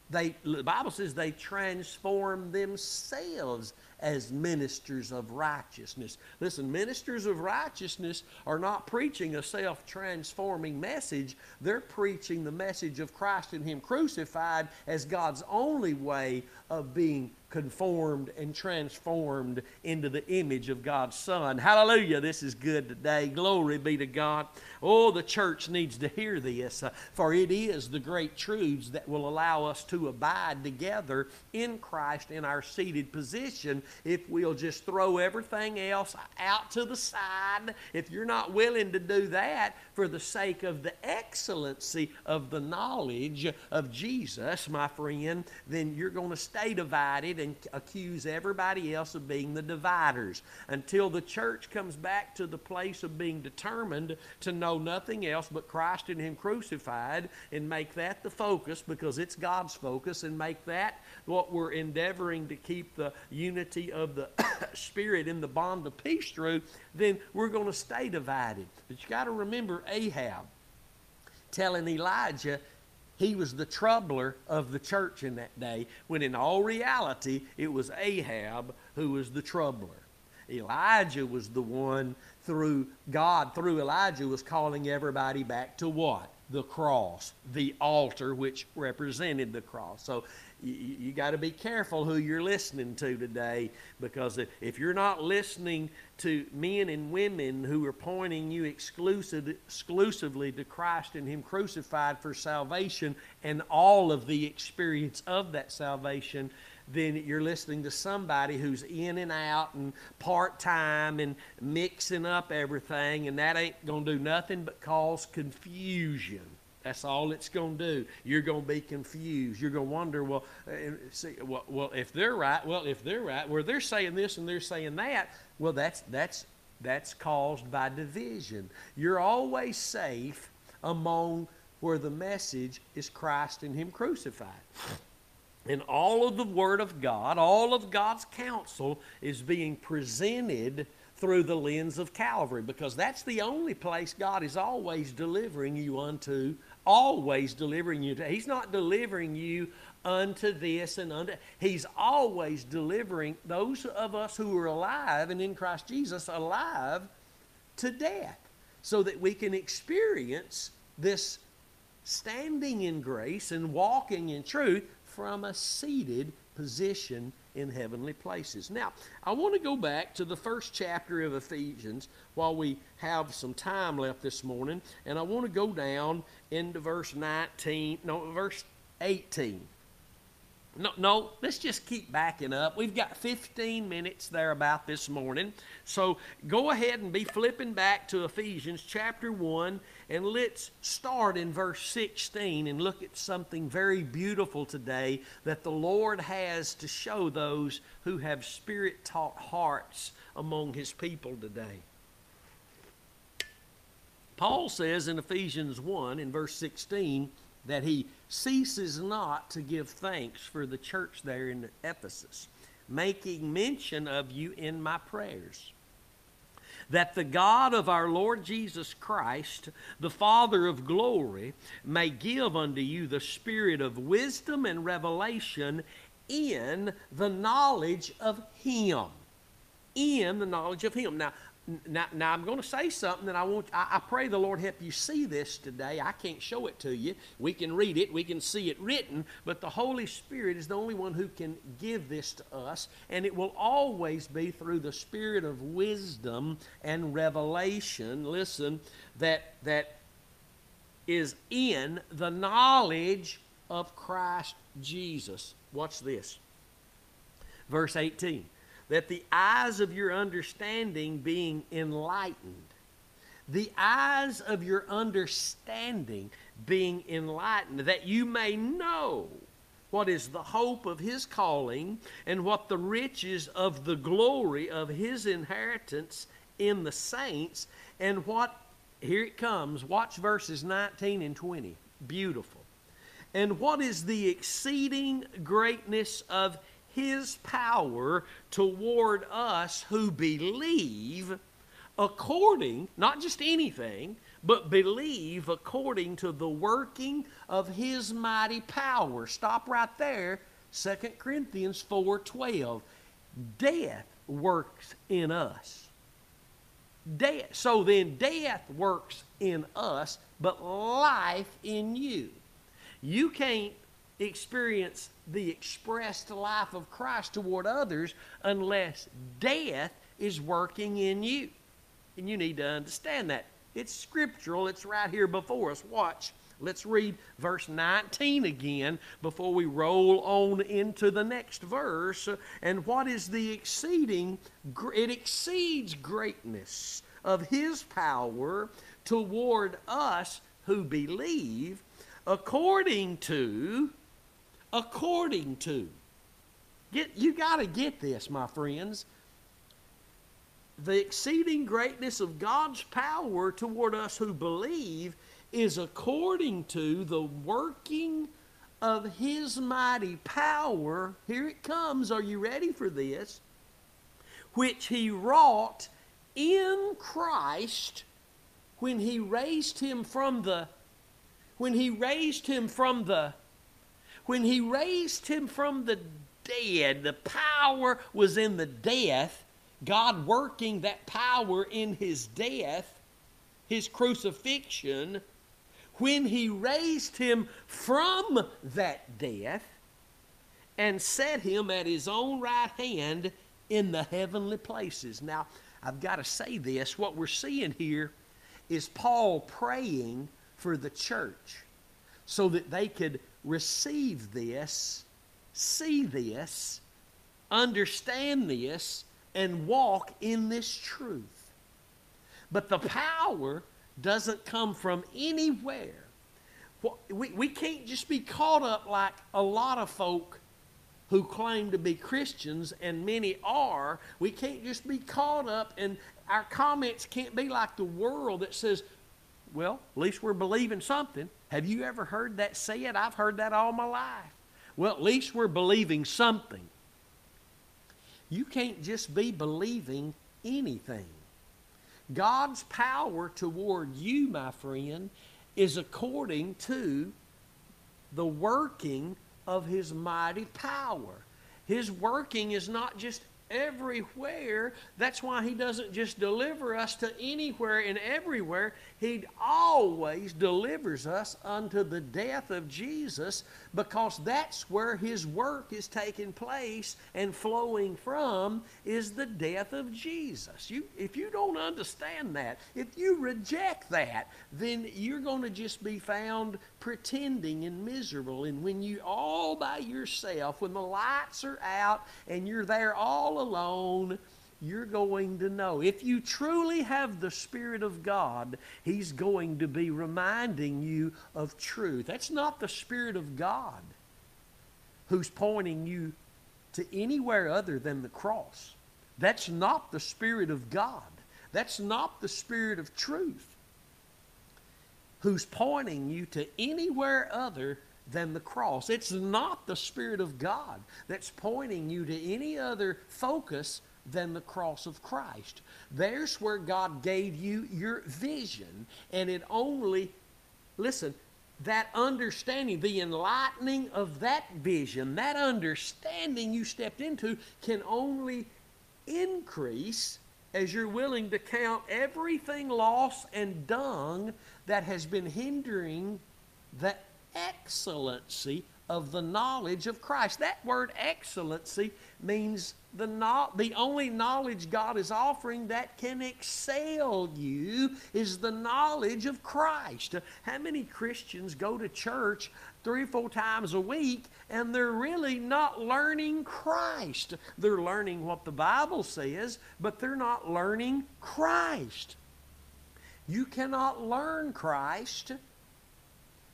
they, the Bible says they transform themselves as ministers of righteousness. Listen, ministers of righteousness are not preaching a self transforming message, they're preaching the message of Christ and Him crucified as God's only way of being conformed and transformed into the image of God's Son. Hallelujah. This is good today. Glory be to God. Oh, the church needs to hear this, uh, for it is the great truths that will allow us to abide together in Christ in our seated position if we'll just throw everything else out to the side. If you're not willing to do that for the sake of the excellency of the knowledge of Jesus, my friend, then you're going to stay divided and accuse everybody else of being the dividers until the church comes back to the place of being determined to know nothing else but Christ and Him crucified and make that the focus because it's God's focus and make that what we're endeavoring to keep the unity of the Spirit in the bond of peace through, then we're going to stay divided. But you got to remember Ahab telling Elijah he was the troubler of the church in that day, when in all reality, it was Ahab who was the troubler. Elijah was the one through God, through Elijah, was calling everybody back to what? The cross, the altar which represented the cross. So you, you got to be careful who you're listening to today because if you're not listening to men and women who are pointing you exclusive, exclusively to Christ and Him crucified for salvation and all of the experience of that salvation, then you're listening to somebody who's in and out and part time and mixing up everything, and that ain't going to do nothing but cause confusion. That's all it's going to do. You're going to be confused. You're going to wonder, well, see, well, well, if they're right, well, if they're right, well, they're saying this and they're saying that. Well, that's that's that's caused by division. You're always safe among where the message is Christ and Him crucified. And all of the Word of God, all of God's counsel is being presented through the lens of Calvary because that's the only place God is always delivering you unto, always delivering you to. He's not delivering you unto this and unto. He's always delivering those of us who are alive and in Christ Jesus alive to death so that we can experience this standing in grace and walking in truth from a seated position in heavenly places. Now, I want to go back to the first chapter of Ephesians while we have some time left this morning, and I want to go down into verse 19, no, verse 18. No, no, let's just keep backing up. We've got 15 minutes there about this morning. So go ahead and be flipping back to Ephesians chapter 1, and let's start in verse 16 and look at something very beautiful today that the Lord has to show those who have spirit taught hearts among His people today. Paul says in Ephesians 1 in verse 16, that he ceases not to give thanks for the church there in Ephesus, making mention of you in my prayers. That the God of our Lord Jesus Christ, the Father of glory, may give unto you the spirit of wisdom and revelation in the knowledge of Him. In the knowledge of Him. Now, now, now I'm going to say something that I want. I, I, pray the Lord help you see this today. I can't show it to you. We can read it, we can see it written, but the Holy Spirit is the only one who can give this to us, and it will always be through the Spirit of wisdom and revelation. Listen, that that is in the knowledge of Christ Jesus. Watch this. Verse 18 that the eyes of your understanding being enlightened, the eyes of your understanding being enlightened, that you may know what is the hope of his calling and what the riches of the glory of his inheritance in the saints, and what, here it comes, watch verses 19 and 20. Beautiful. And what is the exceeding greatness of his power toward us who believe according, not just anything, but believe according to the working of his mighty power. Stop right there. 2 Corinthians 4:12. Death works in us. Death. So then death works in us, but life in you. You can't experience the expressed life of Christ toward others unless death is working in you. And you need to understand that. It's scriptural, it's right here before us. Watch. Let's read verse 19 again before we roll on into the next verse. And what is the exceeding? It exceeds greatness of his power toward us who believe according to according to. Get, you got to get this, my friends. The exceeding greatness of God's power toward us who believe is according to the working of His mighty power. Here it comes. Are you ready for this? Which He wrought in Christ when He raised Him from the when He raised Him from the when he raised him from the dead, the power was in the death, God working that power in his death, his crucifixion. When he raised him from that death, and set him at his own right hand in the heavenly places. Now, I've got to say this. What we're seeing here is Paul praying for the church so that they could receive this, see this, understand this, and walk in this truth. But the power doesn't come from anywhere. We, we can't just be caught up like a lot of folk who claim to be Christians, and many are. We can't just be caught up, and our comments can't be like the world that says, well, at least we're believing something. Have you ever heard that said? I've heard that all my life. Well, at least we're believing something. You can't just be believing anything. God's power toward you, my friend, is according to the working of His mighty power. His working is not just everywhere. That's why He doesn't just deliver us to anywhere and everywhere. He always delivers us unto the death of Jesus because that's where His work is taking place and flowing from is the death of Jesus. You, if you don't understand that, if you reject that, then you're going to just be found pretending and miserable. And when you all by yourself, when the lights are out and you're there all alone, you're going to know. If you truly have the Spirit of God, He's going to be reminding you of truth. That's not the Spirit of God who's pointing you to anywhere other than the cross. That's not the Spirit of God. That's not the Spirit of truth who's pointing you to anywhere other than the cross. It's not the Spirit of God that's pointing you to any other focus than the cross of Christ. There's where God gave you your vision, and it only, listen, that understanding, the enlightening of that vision, that understanding you stepped into can only increase as you're willing to count everything lost and dung that has been hindering the excellency of the knowledge of Christ. That word excellency means the, no, the only knowledge God is offering that can excel you is the knowledge of Christ. How many Christians go to church three or four times a week and they're really not learning Christ? They're learning what the Bible says, but they're not learning Christ. You cannot learn Christ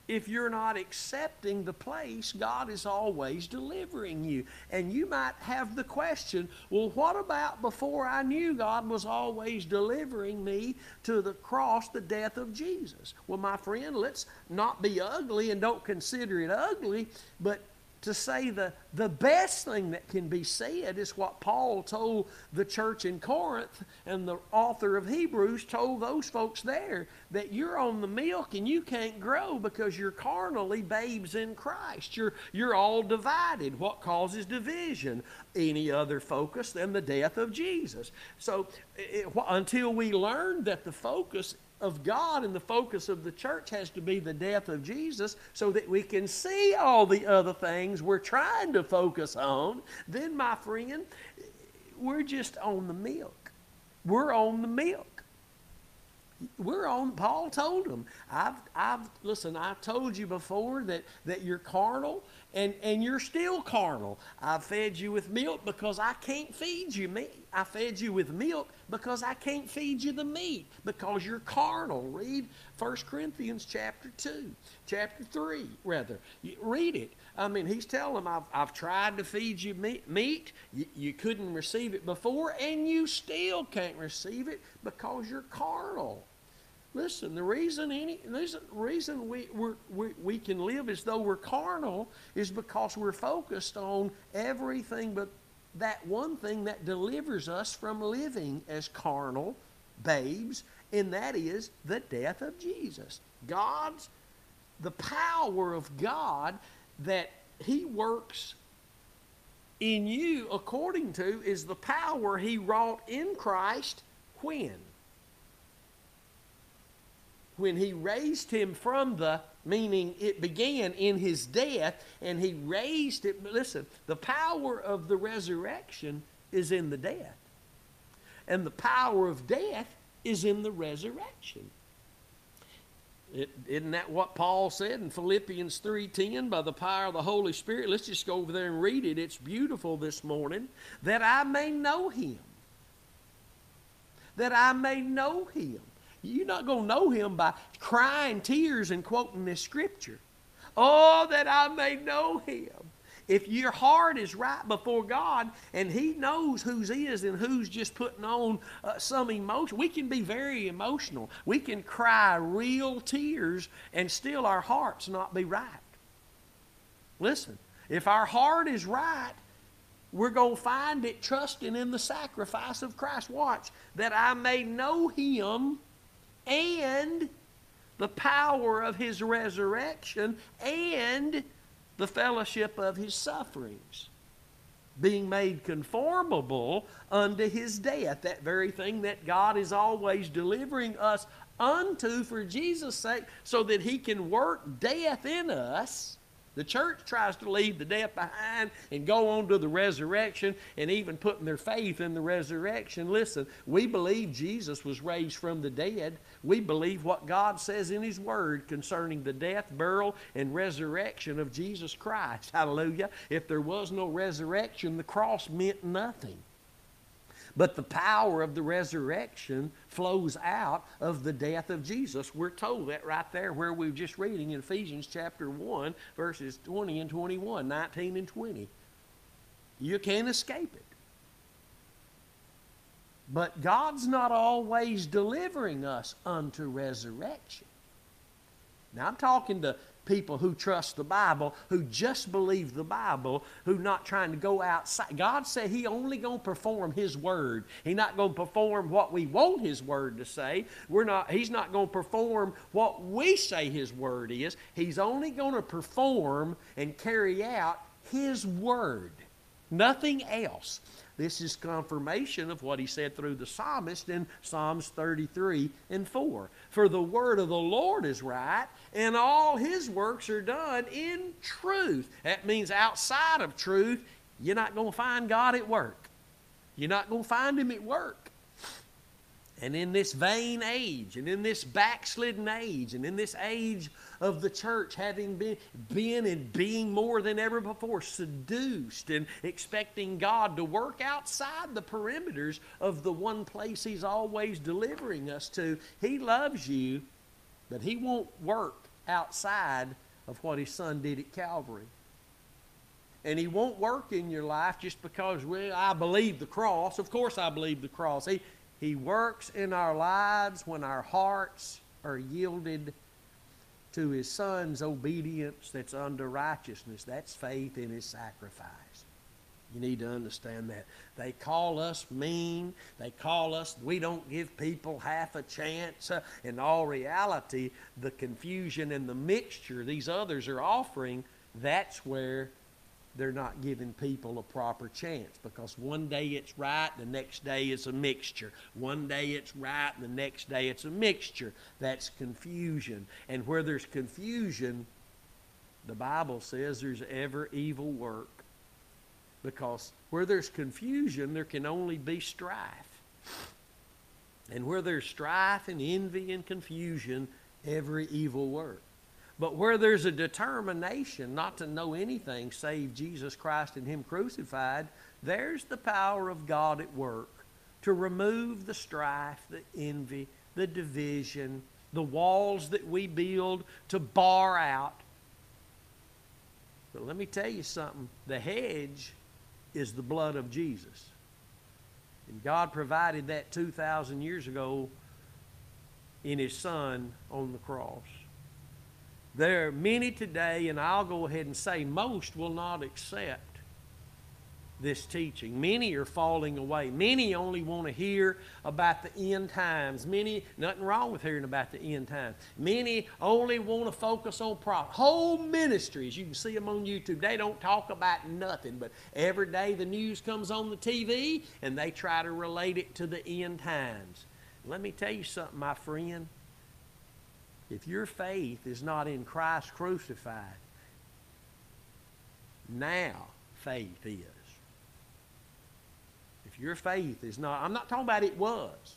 if you're not accepting the place God is always delivering you. And you might have the question well, what about before I knew God was always delivering me to the cross, the death of Jesus? Well, my friend, let's not be ugly and don't consider it ugly, but to say the, the best thing that can be said is what Paul told the church in Corinth, and the author of Hebrews told those folks there that you're on the milk and you can't grow because you're carnally babes in Christ. You're, you're all divided. What causes division? Any other focus than the death of Jesus. So it, until we learn that the focus of God and the focus of the church has to be the death of Jesus so that we can see all the other things we're trying to focus on, then, my friend, we're just on the milk. We're on the milk. We're on, Paul told them, I've, I've, listen, I told you before that, that you're carnal and, and you're still carnal. I fed you with milk because I can't feed you meat. I fed you with milk because I can't feed you the meat because you're carnal. Read 1 Corinthians chapter 2, chapter 3, rather. Read it. I mean, he's telling them, I've, I've tried to feed you meat. meat. You, you couldn't receive it before, and you still can't receive it because you're carnal. Listen, the reason any the reason we we we can live as though we're carnal is because we're focused on everything but that one thing that delivers us from living as carnal babes, and that is the death of Jesus. God's the power of God that He works in you according to is the power He wrought in Christ when? when he raised him from the meaning it began in his death and he raised it. But listen, the power of the resurrection is in the death, and the power of death is in the resurrection. is not that what Paul said in Philippians 3:10 by the power of the Holy Spirit? Let's just go over there and read it. It's beautiful this morning that I may know him. That I may know him you're not going to know him by crying tears and quoting this scripture. Oh, that I may know him. If your heart is right before God and He knows whose is and who's just putting on uh, some emotion, we can be very emotional. We can cry real tears and still our hearts not be right. Listen, if our heart is right, we're going to find it trusting in the sacrifice of Christ. Watch, that I may know Him and the power of his resurrection and the fellowship of his sufferings being made conformable unto his death that very thing that god is always delivering us unto for jesus sake so that he can work death in us the church tries to leave the death behind and go on to the resurrection and even putting their faith in the resurrection. Listen, we believe Jesus was raised from the dead. We believe what God says in His Word concerning the death, burial, and resurrection of Jesus Christ. Hallelujah. If there was no resurrection, the cross meant nothing. But the power of the resurrection flows out of the death of Jesus. We're told that right there where we were just reading in Ephesians chapter 1, verses 20 and 21, 19 and 20. You can't escape it. But God's not always delivering us unto resurrection. Now, I'm talking to people who trust the Bible, who just believe the Bible, who not trying to go outside. God said He only going to perform His word. He's not going to perform what we want His word to say. We're not. He's not going to perform what we say His word is. He's only going to perform and carry out His word. Nothing else. This is confirmation of what he said through the psalmist in Psalms 33 and 4. For the word of the Lord is right, and all his works are done in truth. That means outside of truth, you're not going to find God at work. You're not going to find him at work. And in this vain age, and in this backslidden age, and in this age of the church having been, been and being more than ever before seduced and expecting God to work outside the perimeters of the one place He's always delivering us to, He loves you, but He won't work outside of what His Son did at Calvary. And he won't work in your life just because well, I believe the cross. Of course, I believe the cross. He, he works in our lives when our hearts are yielded to His Son's obedience that's under righteousness. That's faith in His sacrifice. You need to understand that. They call us mean. They call us, we don't give people half a chance. Uh, in all reality, the confusion and the mixture these others are offering, that's where they're not giving people a proper chance because one day it's right, the next day it's a mixture. One day it's right, the next day it's a mixture. That's confusion. And where there's confusion, the Bible says there's ever evil work. Because where there's confusion, there can only be strife. And where there's strife and envy and confusion, every evil work. But where there's a determination not to know anything save Jesus Christ and Him crucified, there's the power of God at work to remove the strife, the envy, the division, the walls that we build to bar out. But let me tell you something the hedge is the blood of Jesus. And God provided that 2,000 years ago in His Son on the cross. There are many today, and I'll go ahead and say most will not accept this teaching. Many are falling away. Many only want to hear about the end times. Many, nothing wrong with hearing about the end times. Many only want to focus on profit. Whole ministries, you can see them on YouTube, they don't talk about nothing, but every day the news comes on the TV and they try to relate it to the end times. Let me tell you something, my friend. If your faith is not in Christ crucified, now faith is. Your faith is not, I'm not talking about it was,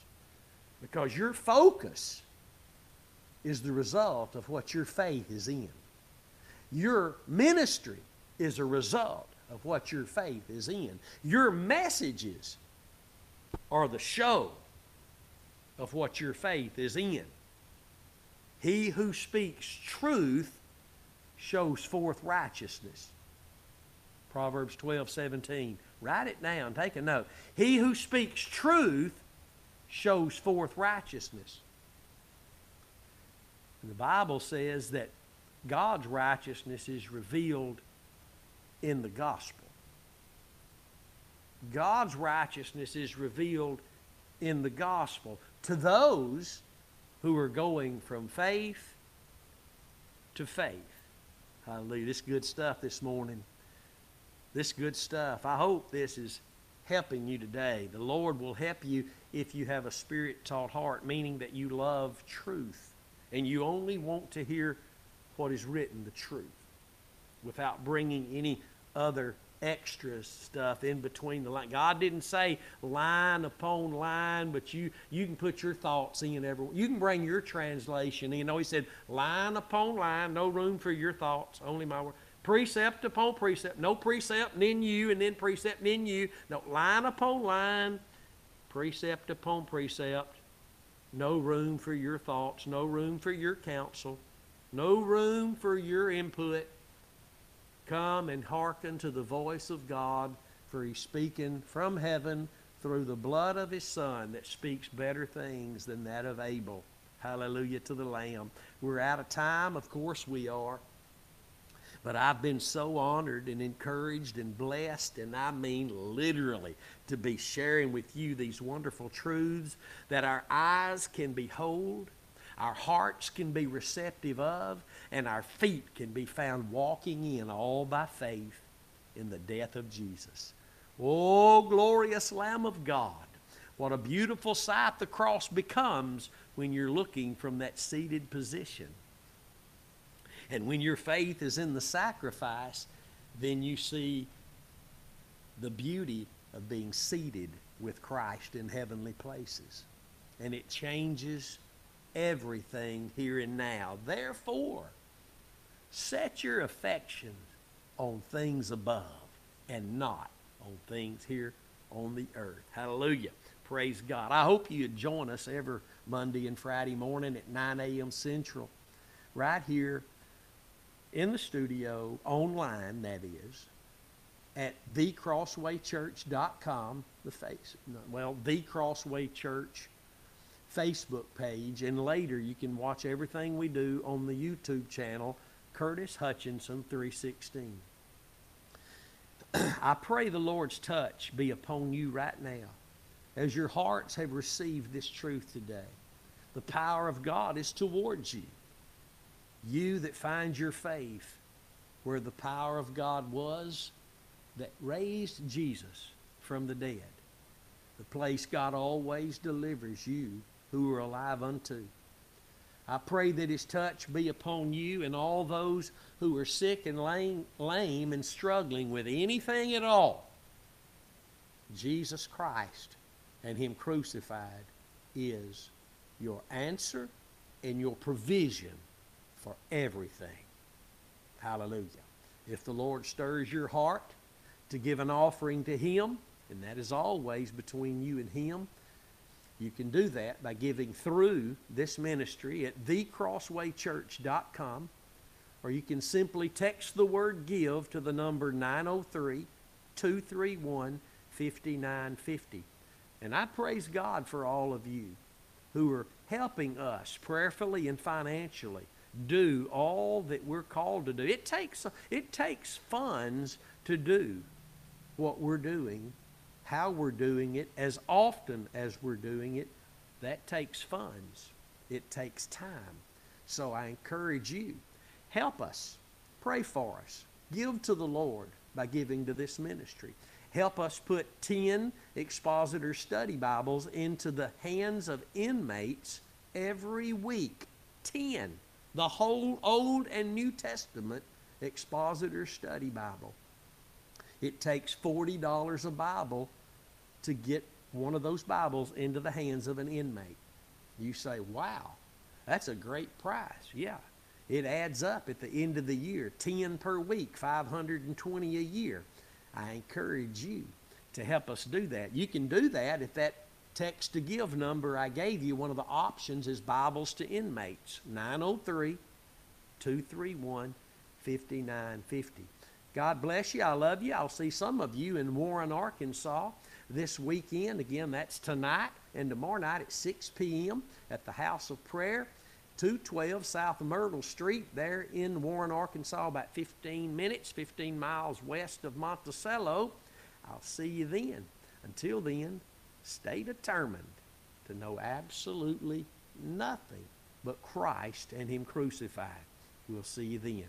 because your focus is the result of what your faith is in. Your ministry is a result of what your faith is in. Your messages are the show of what your faith is in. He who speaks truth shows forth righteousness. Proverbs 12, 17. Write it down. Take a note. He who speaks truth shows forth righteousness. And the Bible says that God's righteousness is revealed in the gospel. God's righteousness is revealed in the gospel to those who are going from faith to faith. Hallelujah. This good stuff this morning. This good stuff. I hope this is helping you today. The Lord will help you if you have a spirit taught heart, meaning that you love truth and you only want to hear what is written, the truth, without bringing any other extra stuff in between the line. God didn't say line upon line, but you you can put your thoughts in every. You can bring your translation. in. You know, He said line upon line, no room for your thoughts, only my word. Precept upon precept, no precept, and then you, and then precept, and then you. No line upon line, precept upon precept. No room for your thoughts, no room for your counsel, no room for your input. Come and hearken to the voice of God, for he's speaking from heaven through the blood of his Son that speaks better things than that of Abel. Hallelujah to the Lamb. We're out of time, of course we are. But I've been so honored and encouraged and blessed, and I mean literally, to be sharing with you these wonderful truths that our eyes can behold, our hearts can be receptive of, and our feet can be found walking in all by faith in the death of Jesus. Oh, glorious Lamb of God. What a beautiful sight the cross becomes when you're looking from that seated position. And when your faith is in the sacrifice, then you see the beauty of being seated with Christ in heavenly places. And it changes everything here and now. Therefore, set your affection on things above and not on things here on the earth. Hallelujah. Praise God. I hope you join us every Monday and Friday morning at 9 a.m. Central, right here in the studio, online, that is, at thecrosswaychurch.com, the face, well, the Crossway Church Facebook page, and later you can watch everything we do on the YouTube channel, Curtis Hutchinson 316. I pray the Lord's touch be upon you right now as your hearts have received this truth today. The power of God is towards you. You that find your faith where the power of God was that raised Jesus from the dead. The place God always delivers you who are alive unto. I pray that his touch be upon you and all those who are sick and lame, and struggling with anything at all. Jesus Christ and him crucified is your answer and your provision for everything. Hallelujah. If the Lord stirs your heart to give an offering to Him, and that is always between you and Him, you can do that by giving through this ministry at thecrosswaychurch.com, or you can simply text the word give to the number 903 231 5950. And I praise God for all of you who are helping us prayerfully and financially do all that we're called to do. It takes, it takes funds to do what we're doing, how we're doing it, as often as we're doing it. That takes funds. It takes time. So I encourage you, help us, pray for us, give to the Lord by giving to this ministry. Help us put 10 expositor study Bibles into the hands of inmates every week 10. The whole Old and New Testament Expositor Study Bible. It takes $40 a Bible to get one of those Bibles into the hands of an inmate. You say, wow, that's a great price. Yeah. It adds up at the end of the year 10 per week, 520 a year. I encourage you to help us do that. You can do that if that text to give number I gave you, one of the options is Bibles to Inmates, 903 231 5950. God bless you. I love you. I'll see some of you in Warren, Arkansas this weekend. Again, that's tonight and tomorrow night at 6 p.m. at the House of Prayer, 212 South Myrtle Street, there in Warren, Arkansas, about 15 minutes, 15 miles west of Monticello. I'll see you then. Until then, stay determined to know absolutely nothing but Christ and Him crucified. We'll see you then.